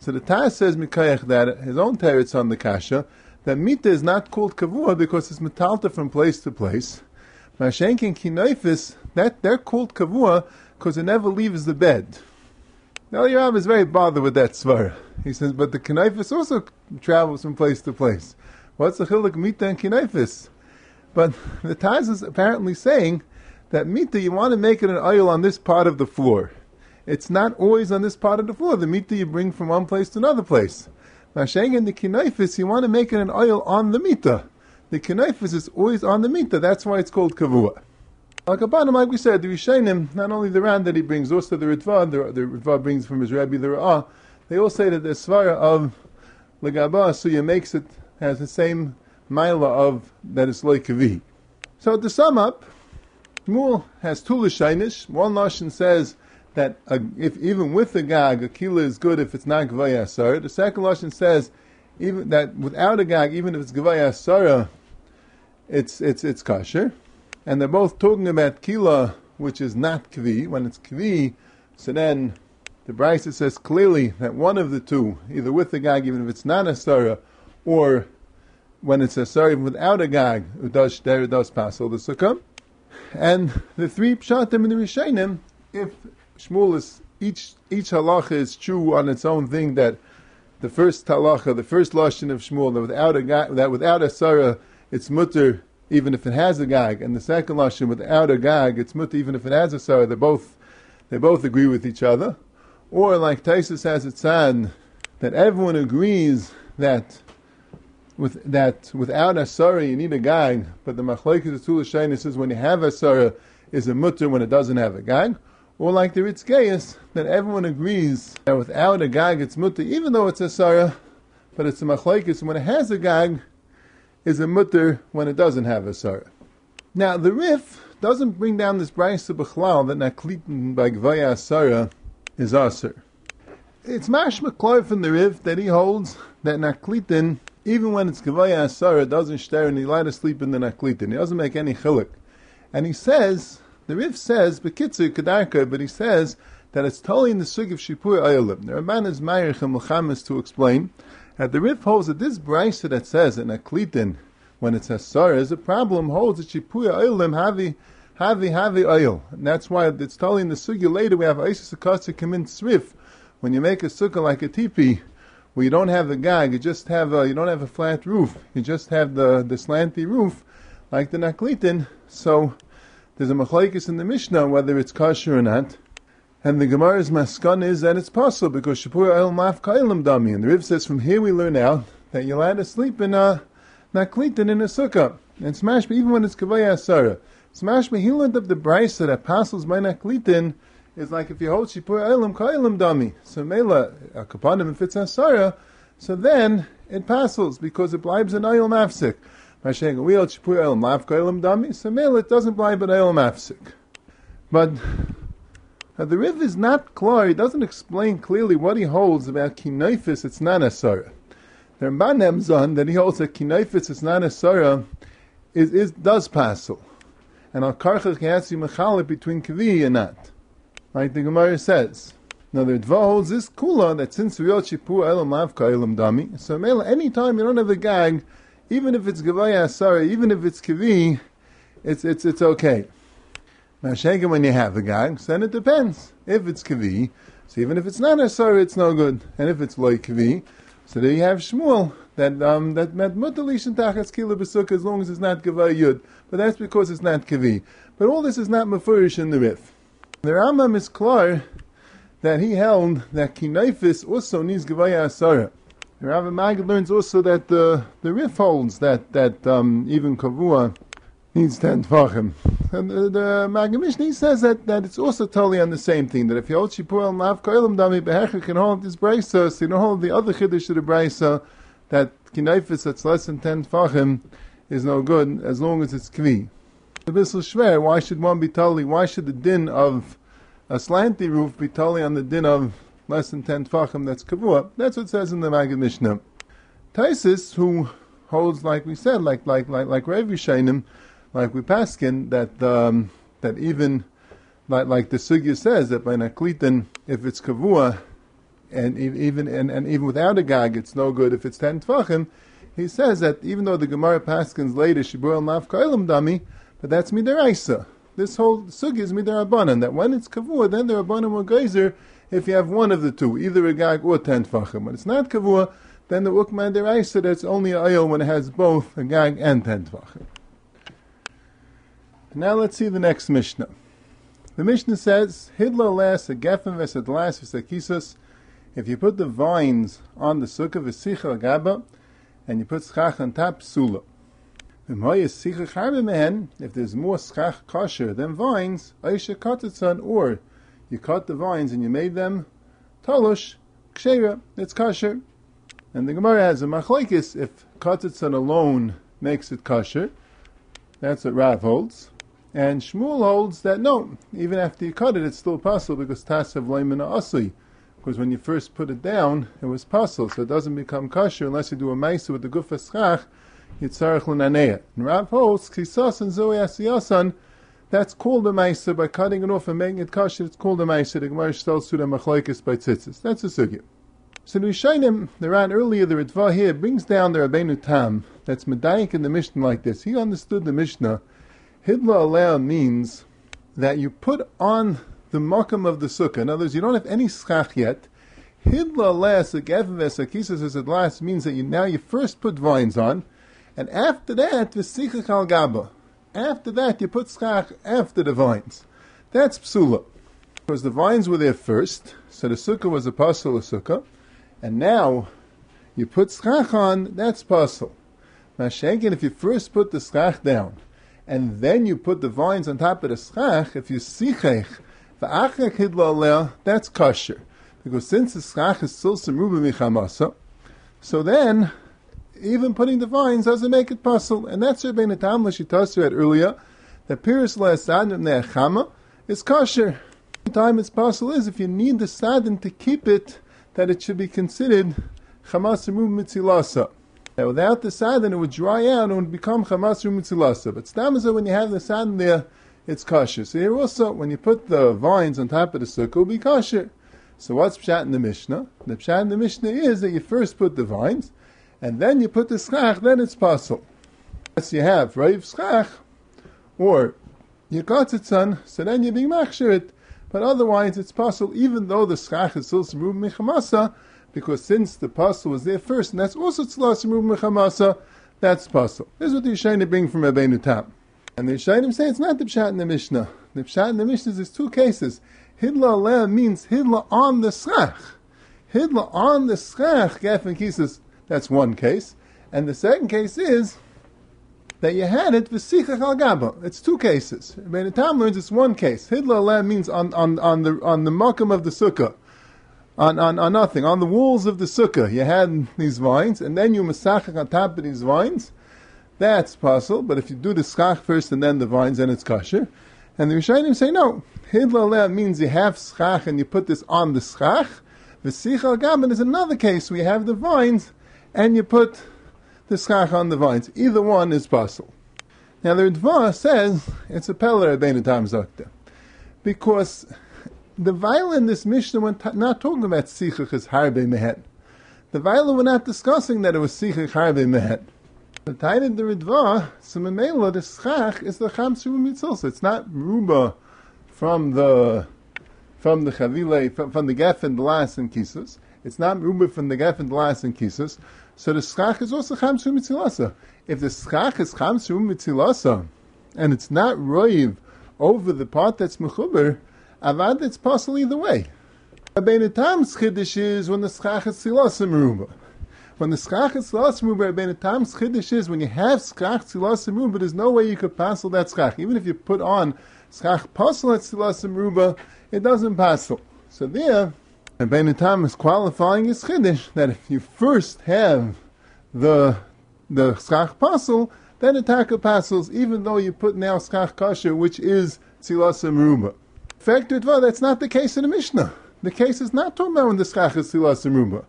So the Taz says Mikayach that his own teretz on the Kasha, that Mita is not called Kavua because it's metalta from place to place. Mashenkin Kinoifis, that they're called kavua because it never leaves the bed. Now Yoram is very bothered with that svara. He says, but the kinaifis also travels from place to place. What's the chiluk mita and kinaifis? But the Taz is apparently saying that mita you want to make it an oil on this part of the floor. It's not always on this part of the floor. The mita you bring from one place to another place. Masheng and the kinaifis, you want to make it an oil on the mita. The kinaifis is always on the mita. That's why it's called kavua. Like like we said, the Rishonim, not only the Ran that he brings, also the Ritva, the, the Ritva brings from his Rabbi the Ra'ah, they all say that the Svara of Legaba Suya makes it, has the same Maila of that it's like Kavi. So to sum up, Shmuel has two Lashainish. One Lashon says that if even with the Gag, a Kila is good if it's not Gavaya Asara. The second Lashon says even that without a Gag, even if it's Gavaya Asara, it's, it's, it's kosher and they're both talking about kila, which is not kvi. When it's kvi, so then the Brisa says clearly that one of the two, either with the gag, even if it's not a sarah, or when it's a sarah even without a gag, does there does pass all the sukkah. And the three pshatim in the Rishonim, if Shmuel is each each halacha is true on its own thing that the first halacha, the first lashon of Shmuel, that without a that without a sarah, it's mutter even if it has a gag, and the second lashon without a gag, it's mutter even if it has a sarah. They both they both agree with each other, or like Taisus has it said that everyone agrees that with that without a sarah you need a gag, but the machlekes the says when you have a sarah is a mutter when it doesn't have a gag. Or like the Ritz Ritzgeis, that everyone agrees that without a gag it's mutter, even though it's a sarah, but it's a machlekes when it has a gag, is a mutter when it doesn't have a sarah. Now, the Rif doesn't bring down this brayse b'chlal that naklitin by gvaya sarah is aser. It's mashma kloy from the Rif that he holds that naklitin, even when it's gvaya sarah, doesn't stare and he let us sleep in the naklitin. He doesn't make any chilik. And he says, the Rif says, bekitzer kadarka, but he says that it's totally in the sug of shipur ayolim. The Ramban is Meir to explain at the Rif holds that this brisa that says in a klitin when it says sarah is a problem holds that shipuya oilim havi havi havi oil. And that's why it's telling the sugya later we have Isis Akasa in srif. When you make a sukkah like a tipi, where you don't have the gag, you just have a, you don't have a flat roof, you just have the, the slanty roof, like the naklitin. So there's a machlekes in the Mishnah whether it's kosher or not. And the Gemara's maskan is that it's possible because Shapur El Maf Kailam Dami. And the Rif says from here we learn out that you're allowed to sleep in a naklitin in a sukkah. And smash me even when it's Kavaya Asara. Smash me, he learned up the brisa that passes my naklitin is like if you hold Shipur Elam Kailam Dami. So Mela, Kapanim, if it's Asara, so then it passes because it blibes an Ayel Mafsik. Masheng, we hold Shipur Elam Maf Kailam Dami, so Mela, it doesn't blibe an Ayel Mafsik. But now the Rif is not clear, he doesn't explain clearly what he holds about Kinoifis, it's not a Sarah. The Ramban that he holds that Kinoifis, it's not a Sarah, is, is, does passel. And Al Karchach Yatsi Mechalip between Kavi and not. Like the Gemara says. Now the Dva holds this kula that since all shipur elam lavka elam dami, so mela anytime you don't have a gag, even if it's gavaya sorry, even if it's kavi, it's it's it's okay. Shenka, when you have the gag, then it depends. If it's kavi, so even if it's not a sorry, it's no good. And if it's loy kavi, so there you have Shmuel that um, that met mutalish and tachas kila besukah as long as it's not gavay yud. But that's because it's not kavi. But all this is not mafurish in the rif. The Rambam is clear that he held that kinaifis also needs gavaya asara. The Rav Magid learns also that the the rif holds that that um, even kavua needs ten tvachim. And uh, the, the Magamish says that, that it's also totally on the same thing. That if you hold shipur al mav koilam dami behecha can hold this brisa, so you don't hold the other chiddush of the brisa that kinaifis that's less than ten tvachim is no good as long as it's kvi. The bissel shver. Why should one be totally? Why should the din of a slanty roof be totally on the din of less than ten tvachim? That's kavua. That's what it says in the Magid Mishnah. Taisis, who holds like we said, like like like like Rav Yishainim, like we paskin that um, that even like, like the sugya says that by naklitin, if it's kavua, and even and, and even without a gag, it's no good if it's ten tvachim. He says that even though the Gemara paskins later shibur maf kailam dami, but that's midaraisa. This whole sugya is midarabanan. That when it's kavua, then the rabbanim will geyser if you have one of the two, either a gag or ten tvachim. When it's not kavua, then the ukman deraisa that's only a ayil when it has both a gag and ten tvachim. Now let's see the next Mishnah. The Mishnah says, Hidlo las gefen vesadlas v'sakisus. If you put the vines on the sukkah v'sicha gaba, and you put schach on top, psula. If there's more schach kosher than vines, Aisha katitzan, or you cut the vines and you made them talosh, kshera, it's kosher. And the Gemara has a machlekes if katitzan alone makes it kosher. That's what Rav holds. And Shmuel holds that no, even after you cut it, it's still possible because tasav leimina asli. Because when you first put it down, it was possible, so it doesn't become kosher unless you do a maisa with the gufa schach, yitzarech l'naneya. And Rav holds kisas and zoe asiyasan. That's called a maisa by cutting it off and making it kosher. It's called a maisa. The Gemara tells the machlekes by tzitzis. That's a sugya. So the Rishayim, the ran earlier, the Ritva here brings down the Rabbeinu Tam. That's medayik in the Mishnah like this. He understood the Mishnah Hidla alea means that you put on the makam of the sukkah. In other words, you don't have any schach yet. Hidla alea sakisa says at last means that you now you first put vines on, and after that v'sichach al gaba. After that you put schach after the vines. That's psula. Because the vines were there first, so the sukkah was a pasul sukkah, and now you put schach on, that's pasul. Mashenkin, if you first put the schach down, and then you put the vines on top of the schach, if you sichech, v'achak hidla that's kosher. Because since the schach is still semuba michamasa, so then, even putting the vines doesn't make it possible. And that's Rabbeinu Tam Lashitasu had earlier, that Piris La'asadin Ne'achama is kosher. The time it's possible is if you need the sadin to keep it, that it should be considered chamas mitzilasa. Now, without the sadin, it would dry out and would become chamas mitzilasa. But stamaza, when you have the sadin there, it's kosher. So here also, when you put the vines on top of the sukkah, it will be kosher. So what's pshat in the Mishnah? The pshat in the Mishnah is that you first put the vines, and then you put the schach, then it's possible. Yes, you have raiv schach, or you got it son, so then you're being machshir it. But otherwise, it's possible, even though the schach is still some michamasa, because since the pasul was there first, and that's also tzlas remove mechamasa, that's pasul. This is what the Yishayim bring from Rabbeinu Tam. And the Yishayim say it's not the pshat in the Mishnah. The pshat in the Mishnah is two cases. Hidla aleh means hidla on the schach. Hidla on the schach, gaf and that's one case. And the second case is that you had it v'sichach al gaba. It's two cases. Rabbeinu Tam learns it's one case. Hidla aleh means on, on, on the on the makam of the sukkah on, on, on nothing. On the walls of the sukkah, you had these vines, and then you masachak on top of these vines. That's possible, but if you do the schach first and then the vines, then it's kosher. And the Rishonim say no. Hidlaleh means you have schach and you put this on the schach. The sichal gaban is another case where you have the vines and you put the schach on the vines. Either one is possible. Now the Ritva says it's a peller at Tam Zakta. Because the Vayla in this Mishnah we're not talking about Sichach as Harbe Mehet. The Vayla we're not discussing that it was Sichach Harbe Mehet. The Tainid the Ritva, so Memela, the Schach is the Cham Mitzil. So it's not Ruba from the from the Chavile, from, from the Gef and the Las and Kisus. It's not Ruba from the Gef and the Las and Kisus. So the Schach is also Cham Mitzilasa. If the Schach is Cham Mitzilasa, and it's not Roiv over the part that's Mechuber, Avad, it's possible either way. Rabbeinu Tam's chiddush is when the schach is tzilas meruba. When the schach is tzilas meruba, Rabbeinu Tam's chiddush is when you have schach tzilas meruba, there's no way you could passel that schach. Even if you put on schach pasel at tzilas meruba, it doesn't passel. So there, Rabbeinu Tam is qualifying his chiddush that if you first have the the schach pasel, then attack pasels, even though you put now schach kasher, which is tzilas meruba fact, that's not the case in the Mishnah. The case is not talking about when the schach is silas and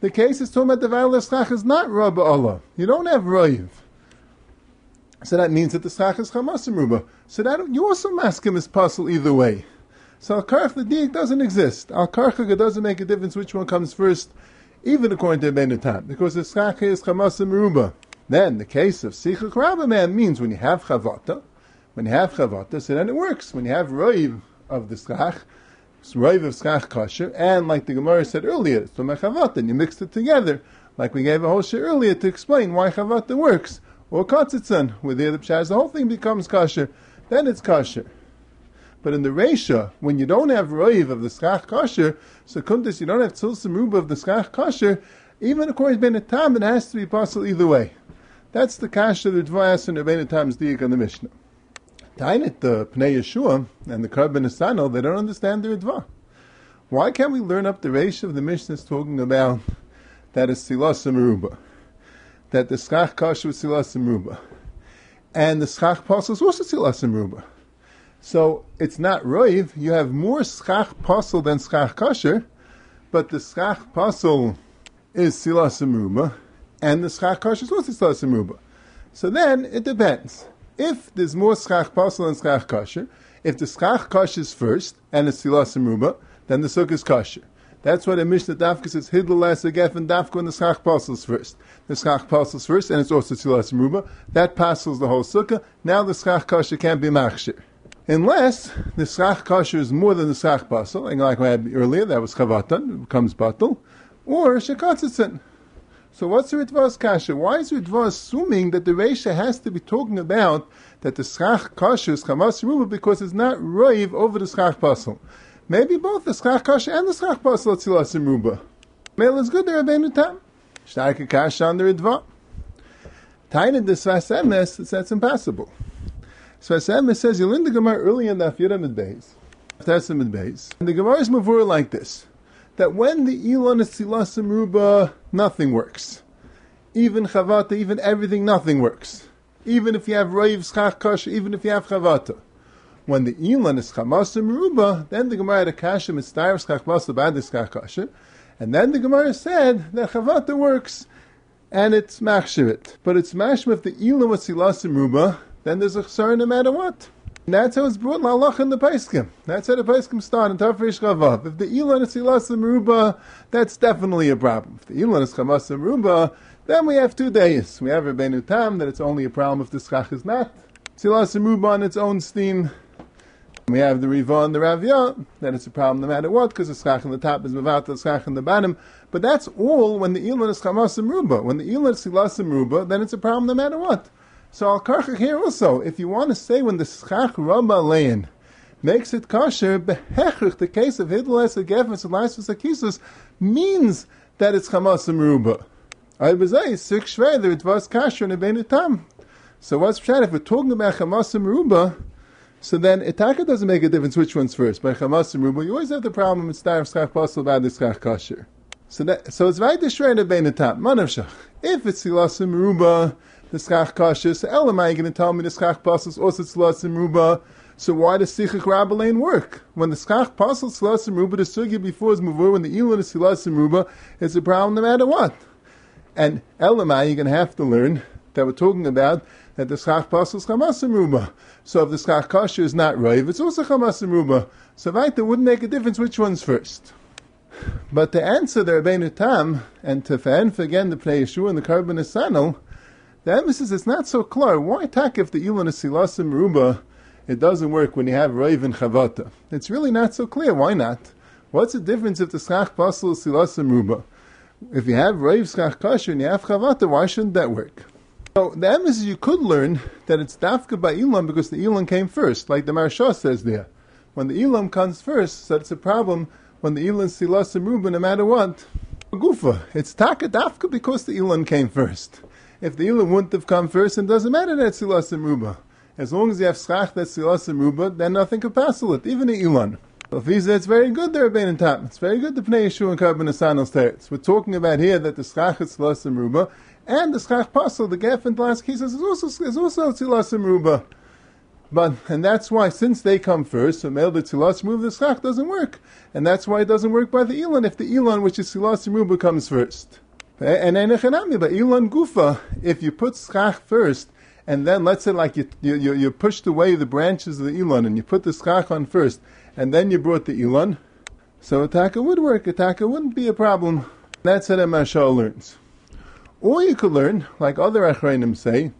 The case is talking about the of schach is not rabba Allah. You don't have rayiv. So that means that the schach is chamas and So that you also mask him is puzzle either way. So al karch the doesn't exist. Al karch doesn't make a difference which one comes first, even according to Benutan, because the schach is chamas and Then the case of sichach rabba man means when you have chavata, when you have chavata, so then it works. When you have rayiv of the schach, Raiv of schach kosher, and like the Gemara said earlier, it's from and you mixed it together, like we gave a whole earlier to explain why chavata works, or katzitzan, where the other pshaz, the whole thing becomes kosher, then it's kosher. But in the Reisha, when you don't have Roiv of the Schach Kosher, so Kuntis, you don't have Tzilsim Ruba of the Schach Kosher, even according to Ben Tam, it has to be possible either way. That's the Kasha the Dvayas and Tam's Diak on the Mishnah. Tainit, the Pnei Yeshua and the Korban Nesanel, they don't understand the Ritva. Why can't we learn up the Reish of the Mishnah talking about that is Silas Meruba? That the Schach Kasha was Silas Meruba. And the Schach Pasel is also Silas Meruba. So it's not Roiv, you have more Schach Pasel than Schach Kasher, but the Schach Pasel is Silas Meruba, and the Schach Kasher is also Silas Meruba. So then it depends. If there's more Schach Pasel and Schach Kasher, if the Schach Kasher is first, and it's Silas Meruba, then the Sukkah is Kasher. That's why the Mishnah Dafka says Hidl Gef and Dafka when the Schach Pasels first. The Schach Pasels first, and it's also Silas Meruba. That passes the whole Sukkah. Now the Schach Kasher can't be Machshir. Unless the schach kosher is more than the schach basel, and like I had earlier, that was chavatan, it becomes batal, or shekatzitzin. So what's the Ritva's kasha? Why is Ritva assuming that the Reisha has to be talking about that the schach kosher is chamas ruba because it's not roiv over the schach basel? Maybe both the schach kosher and the schach basel are tzilas ruba. Mail is good there, Rabbeinu Tam. Starke kasha on the Ritva. Tainid the Sfas Emes, that's impossible. So Hashem says, you learn the Gemara early in the Afyira Midbeis, Testament Beis, and the Gemara is mavur like this, that when the Elon is Silasim Ruba, nothing works. Even Chavata, even everything, nothing works. Even if you have Raiv Schach even if you have Chavata. When the ilan is Chamasim Ruba, then the Gemara had a Kasha Mitzayr Schach Basa Bad Schach Kasha, and then the Gemara said that Chavata works, and it's Machshavit. But it's Mashma if the ilan was Silasim Ruba, then there's a chsar no matter what. That's how it's brought lalach in the Paiskim. That's how the Paiskim start in Tafresh Chavav. If the Elon is Silas Meruba, that's definitely a problem. If the Elon is Chamas Meruba, then we have two days. We have Rabbeinu Tam, that it's only a problem if the Schach is not. Silas Meruba on its own steam. We have the Riva and the Ravya, that it's a problem no matter what, because the Schach on the top is Mavat, the Schach on the bottom. But that's all when the Elon is Chamas Meruba. When the Elon is Silas Meruba, then it's a problem no matter what. So al karchach here also, if you want to say when the schach rabba lein makes it kosher, behechrich, the case of hidlas agefes and laisvus akisus, means that it's chamas ruba. I was a sik shveder, it was kosher and tam. So what's pshat? If we're talking about chamas ruba, so then itaka doesn't make a difference which one's first. By chamas ruba, you always have the problem with star schach basel about the schach kosher. So that, so it's right to shred a tam. Manav If it's silasim ruba, schach kashis. Elam, are you going to tell me the schach passes also tzlasim ruba? So why does sichach rabbalain work? When the schach passes tzlasim ruba, the sugya before is muvur, when the elon is tzlasim ruba, it's a problem no matter what. And Elam, you're going to have to learn that we're talking about that the schach passes chamasim ruba. So if the schach kasher is not raiv, it's also chamasim ruba. So right, it wouldn't make a difference which one's first. But to answer the Rabbeinu Tam, and to for again the play Yeshua and the Korban Nesanel, the emphasis is not so clear. Why attack if the ilan is Silasim Ruba, it doesn't work when you have Raiv and Chavata? It's really not so clear. Why not? What's the difference if the Schach Pasal is Silasim Ruba? If you have Raiv Schach Kasher and you have Chavata, why shouldn't that work? So the emphasis you could learn that it's Dafka by ilan because the ilan came first, like the Maharsha says there. When the ilan comes first, so it's a problem when the Elam Silasim Ruba, no matter what. Gufa, it's Taka Dafka because the ilan came first if the Ilan wouldn't have come first, it doesn't matter that Silas Ruba. As long as you have Schach that's Silas Ruba, then nothing could passel it, even the Ilan. He says it's very good there, Ben and Tam. It's very good to Pnei Yeshua and Karban Asanos teretz. We're talking about here that the Schach is Silas and Ruba, and the Schach Pasel, the Gef and Glass Kisas, is also, is also Silas and Ruba. But and that's why since they come first, so male the tzilas move the schach doesn't work, and that's why it doesn't work by the elon if the elon which is tzilas move comes first. And Elon Gufa, if you put schach first, and then let's say like you, you, you pushed away the branches of the Elon and you put the schach on first, and then you brought the Elon, so Ataka would work. Ataka wouldn't be a problem. That's what Mashal learns. Or you could learn, like other Achreinim say,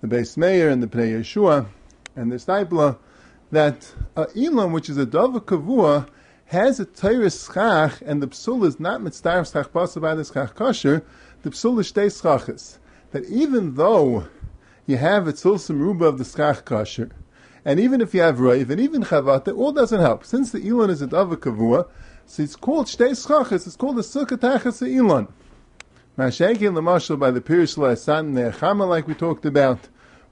the Beis Meir and the Pnei Yeshua and the Stipler, that a Elon, which is a Dava Kavua, has a Torah schach and the psul is not mitzvah schach basa by the schach kosher, the psul is shtei schachas. That even though you have a tzulsim ruba of the schach kosher, And even if you have Raiv, and even Chavata, all doesn't help. Since the Elon is a Dava Kavua, so it's called Shtei Schachas, it's called the Sukkah Tachas Elon. Mashenkin Lamashal by the Pirish La'asan Nechama, like we talked about,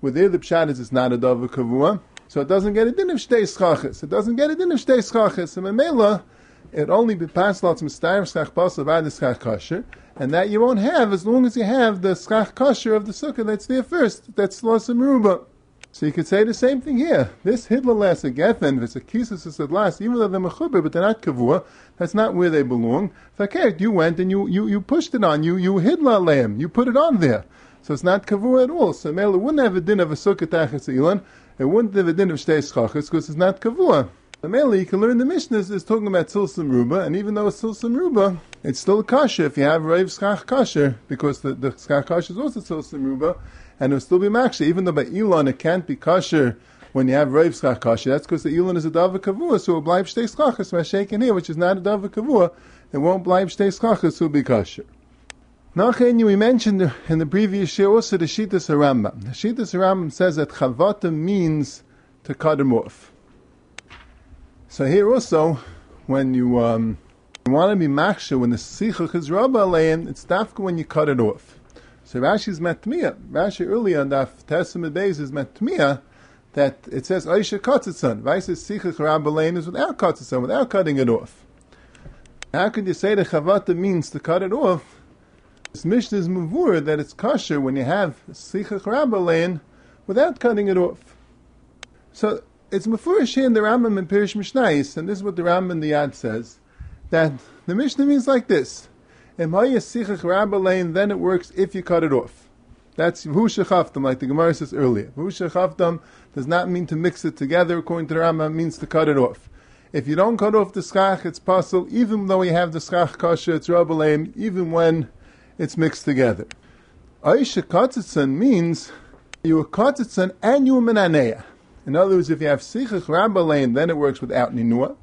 where there the Pshat is it's not a Dava Kavua, so it doesn't get a din of Shtei Schachas. It doesn't get a din of Shtei Schachas. And Memela, it only be passed lots of Mistayim Schach by the Schach Kasher, and that you won't have as long as you have the Schach Kasher of the Sukkah that's there first. That's Losim Ruba. So you could say the same thing here. This Hitler last a Gethen, it's a Kisus is at last, even though they're Mechuber, but they're not Kavua, that's not where they belong. Fakert, you went and you, you, you pushed it on, you, you Hitler Lamb, you put it on there. So it's not Kavua at all. So Mela wouldn't have a din of a Sukkah Tachas Ilan, it wouldn't have a din of Shtei Schachas, because it's not Kavua. The Mela, you can learn the Mishnahs is talking about Silsum Ruba, and even though it's Silsum Ruba, it's still Kasha if you have Rav Schach Kasha, because the, the Schach Kasha is also Silsum Ruba, and it will still be maksha, even though by Elon it can't be kosher when you have Rav Schach kosher. That's because the Elon is a Dava Kavua, so it will blind Shtei Schachas, shaking here, which is not a Dava Kavua, it won't blind Shtei Schachas, so it will be kosher. Nachenu, we mentioned in the previous year also the Shitas Rambam. The Shitas Rambam says that Chavata means to cut him off. So here also, when you, um, you want to be maksha, when the Sichach is Rabba Alein, it's dafka when you cut it off. So Rashi's metmiya. Rashi earlier on the Testament days is metmiya that it says Aisha Katzitzon. Vice Sichach Rabbalain is without Katzitzon, without cutting it off. How could you say that Chavata means to cut it off? This Mishnah is mavur that it's kosher when you have Sichach Rabbalain without cutting it off. So it's mafurish in the Rambam and Pirish Mishnais, and this is what the Rambam and the Yad says, that the Mishnah means like this then it works if you cut it off. That's Vushachaftam, like the Gemara says earlier. Vushachaftam does not mean to mix it together, according to the Rambam, means to cut it off. If you don't cut off the schach, it's possible, even though you have the schach kasha, it's Rabbaleim, even when it's mixed together. Aisha Katzitzan means you are Katzitzan and you are Menaneya. In other words, if you have Sichach Rabbaleim, then it works without Ninua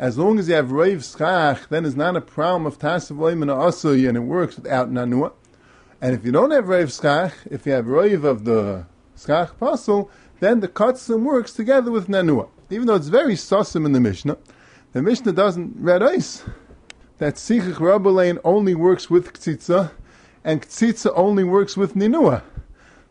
as long as you have Rav Schach, then it's not a problem of Tasav Loim and Asui, and it works without Nanua. And if you don't have Rav Schach, if you have Rav of the Schach Pasul, then the Katzim works together with Nanua. Even though it's very sussum in the Mishnah, the Mishnah doesn't read ice that Sichich Rabbalain only works with Ktzitza, and Ktzitza only works with Ninua.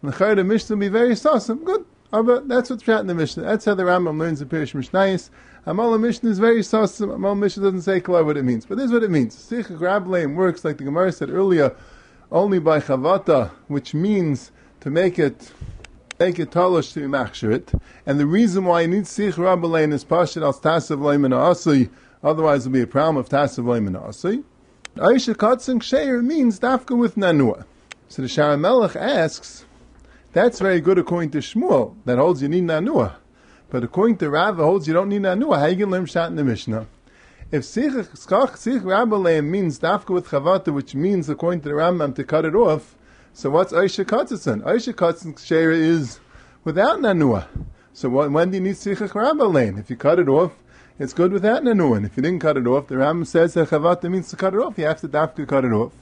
The Mishnah be very sussum. Good. But that's what's in the Mishnah. That's how the Rambam learns the Pirish Mishnayis. Amal Mishnah is very saucy. Amal Mishnah doesn't say clear what it means, but this is what it means. Sikh Rableim works like the Gemara said earlier, only by chavata, which means to make it make it talosh to machshir it. And the reason why you need Sikh Rableim is pashit al tasav leim and asui. Otherwise, it'll be a problem of tasav leim and asui. Aisha katzing sheir means dafka with nanua. So the Shaar HaMelech asks, that's very good according to Shmuel. That holds you need nanua. But according to Rava, holds you don't need Nanua. How you can learn Shat in the Mishnah? If Sikh Rabbaleh means Dafka with Chavata, which means, according to the Rambam, to cut it off, so what's Aisha Katzison? Aisha Katzin Shera is without Nanua. So when do you need Sikh Rabbaleh? If you cut it off, it's good without Nanua. And if you didn't cut it off, the Rambam says that Chavata means to cut it off. You have to Dafka cut it off.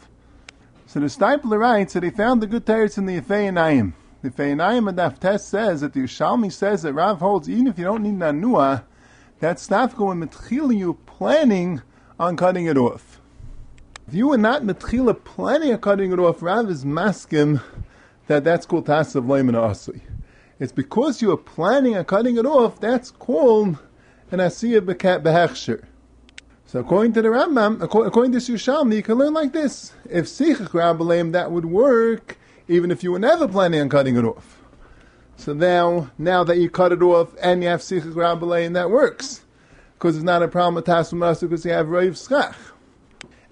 So the Stipler writes that he found the good teretz in the Yefei Einayim. The Feinayim Adaftes says that the Yerushalmi says that Rav holds even if you don't need Nanua, that's Stafka when Metchila you planning on cutting it off. If you were not Metchila planning on cutting it off, Rav is maskim that that's called Tasav Leiman Asui. It's because you are planning on cutting it off, that's called an Asiyah Behechsher. So according to the Rambam, according to Yerushalmi, you can learn like this. If Sichach Rabbalem, that would work even if you were never planning on cutting it off. So now, now that you cut it off and you have Sichach Rabbalay, and that works. Because it's not a problem with Tasum because you have Rav Schach.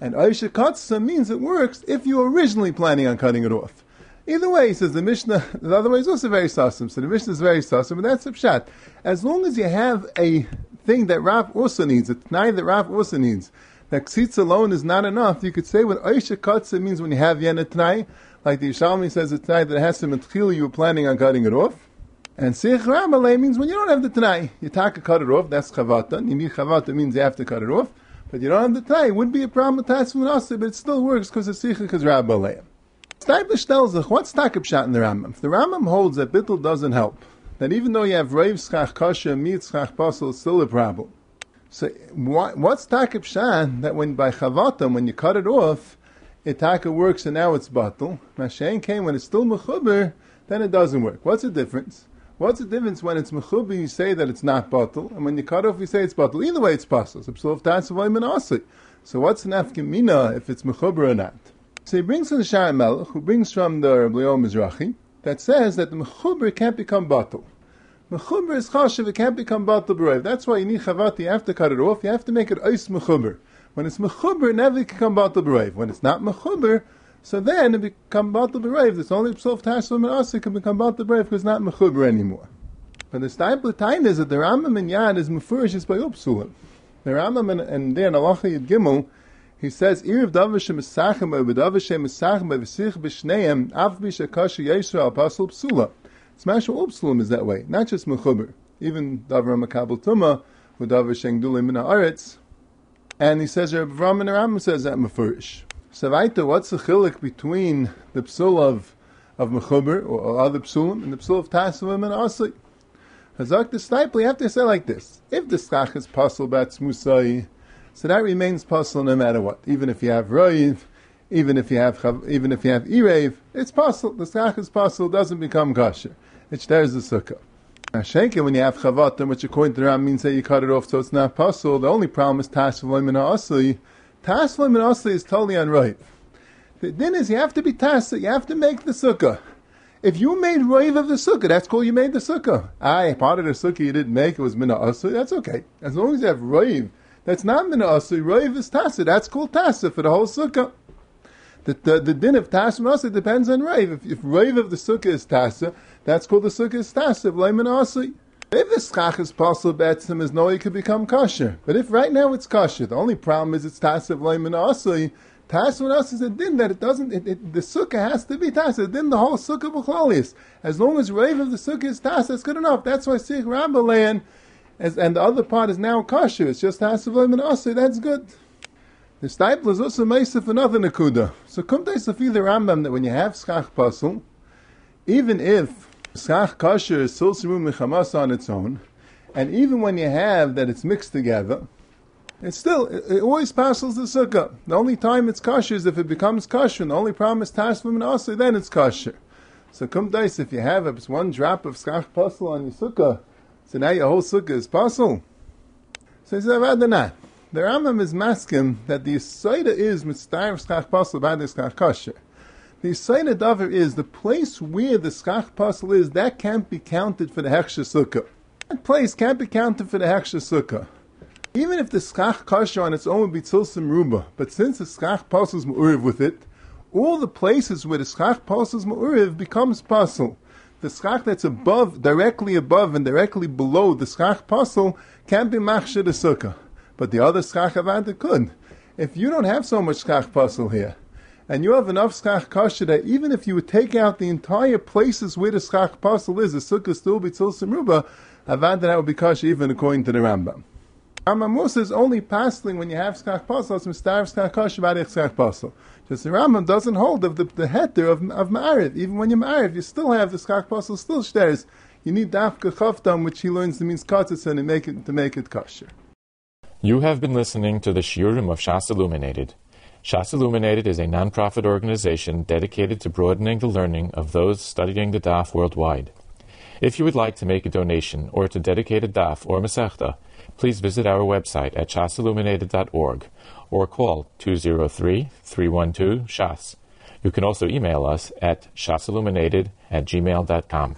And Aisha Katzah means it works if you were originally planning on cutting it off. Either way, he says the Mishnah, the other way is also very sussum. So the Mishnah is very sussum, but that's a pshat. As long as you have a thing that Rav also needs, a tnai that Rav also needs, that ksitz alone is not enough, you could say what Aisha it means when you have yen tnai, like the Yishalmi says it's tonight that has to mitchil you were planning on cutting it off. And Sich Ramaleh means when you don't have the Tanai. You take a cut it off, that's Chavata. Need Chavata means you have to cut it off. But you don't have the Tanai. It would be a problem with Tassim and but it still works because it's Sich is Ramaleh. Steiblish tells us, what's Takab Shot in the Rambam? If the Rambam holds that Bittul doesn't help, that even though you have Rav Schach Kasha Meat Schach it's still a problem. So what, what's Takib Shan that when by Chavatam, when you cut it off, it taka works and now it's batal. Mashain came when it's still mechuber, then it doesn't work. What's the difference? What's the difference when it's mechuber, you say that it's not batal, and when you cut off, you say it's batal. Either way, it's possible. So what's the nafkimina if it's mechuber or not? So he brings from the Shaar HaMelech, who brings from the Rabbi Mizrahi, that says that the mechuber can't become batal. Mechuber is chashiv, it can't become batal b'reiv. That's why you need chavat, you have to cut it off, you have to make it ice mechuber. When it's mechuber, never can come batal b'reiv. When it's not mechuber, so then it become batal b'reiv. It's only psof tashlim and asa can become batal b'reiv because it's not mechuber anymore. But the style time is that the Rambam in Yad is mefurish by upsulim. The Rambam and, and there in Allah Gimel, he says, "Iriv davar shemesachem or b'davar shemesachem b'v'sich b'shneim av b'shakash yisrael pasal psula." Smash upsulim is that way, not just mechuber. Even davar makabel tuma, davar shengdulim min haaretz. And he says, Rabbi Avram and says that mefurish. So weiter, what's the chilik between the psul of of mechuber or other psulim and the psul of tasavim and asli? Hazak the sniper, you have to say like this: If the schach is pasul bat musai, so that remains pasul no matter what. Even if you have roiv, even if you have even if you have irev, it's pasul. The schach is pasul, doesn't become kosher. It's there's the sukkah. Shenke, when you have chavatim, which according to the Ram means that you cut it off so it's not possible, the only problem is tasvalim and asli. Tasvalim and asli is totally unright. The din is you have to be tasa, you have to make the sukkah. If you made rave of the sukkah, that's cool, you made the sukkah. Aye, part of the sukkah you didn't make, it was mina asli, that's okay. As long as you have rave, that's not mina asli, rave is tasa, that's called tasa for the whole sukkah. The, the, the din of Tasa depends on Rave. If, if Rave of the Sukkah is Tasa, that's called the Sukkah is Tasa, Leiman Asi. If the schach is possible, Betzim is no, it could become kosher. But if right now it's kosher, the only problem is it's Tasa, Leiman Asi. Tasa Asi is a din that it doesn't, it, it, the Sukkah has to be Tasa. Then the whole Sukkah B'cholius. As long as Rave of the Sukkah is Tasa, it's good enough. That's why Sikh Rambalan, as, and the other part is now kosher. It's just Tasa, Leiman Asi. That's good. The stipel is also meisa for another nakuda. So come Safi the Rambam that when you have schach pasul, even if schach kasher is silsimu mechamas on its own, and even when you have that it's mixed together, it's still, it, it always passes the sukkah. The only time it's kosher is if it becomes kosher. The only problem is tasvim and then it's kosher. So come dice, if you have it's one drop of schach pasul on your sukkah, so now your whole sukkah is pasul. So he said, rather not. The Rambam is masking that the Yisoida is mitzvah skach pasel by the skach kosher. The Yisoida davar is the place where the skach pasel is, that can't be counted for the hechsher sukkah. That place can't be counted for the hechsher sukkah. Even if the skach kosher on its own would be tzilsim ruba, but since the skach pasel is mu'uriv with it, all the places where the skach pasel is mu'uriv becomes pasel. The skach that's above, directly above and directly below the skach pasel can't be machshir the sukkah but the other schach avanta could. If you don't have so much schach puzzle here, and you have enough schach kasha that even if you would take out the entire places where the schach puzzle is, the sukkah still be tzil ruba, avanta that would be kasha even according to the Rambam. Rambam Musa is only passing when you have schach puzzle, it's mistar schach kasha about schach puzzle. Just the Rambam doesn't hold of the, the heter of, of Ma'ariv. Even when you're Ma'ariv, you still have the schach puzzle still shares. You need dafka chavtam, which he learns means katzitz and make it, to make it kosher. You have been listening to the Shiurim of Shas Illuminated. Shas Illuminated is a non-profit organization dedicated to broadening the learning of those studying the Daf worldwide. If you would like to make a donation or to dedicate a Daf or Masechta, please visit our website at shasilluminated.org or call 203-312-SHAS. You can also email us at shasilluminated at gmail.com.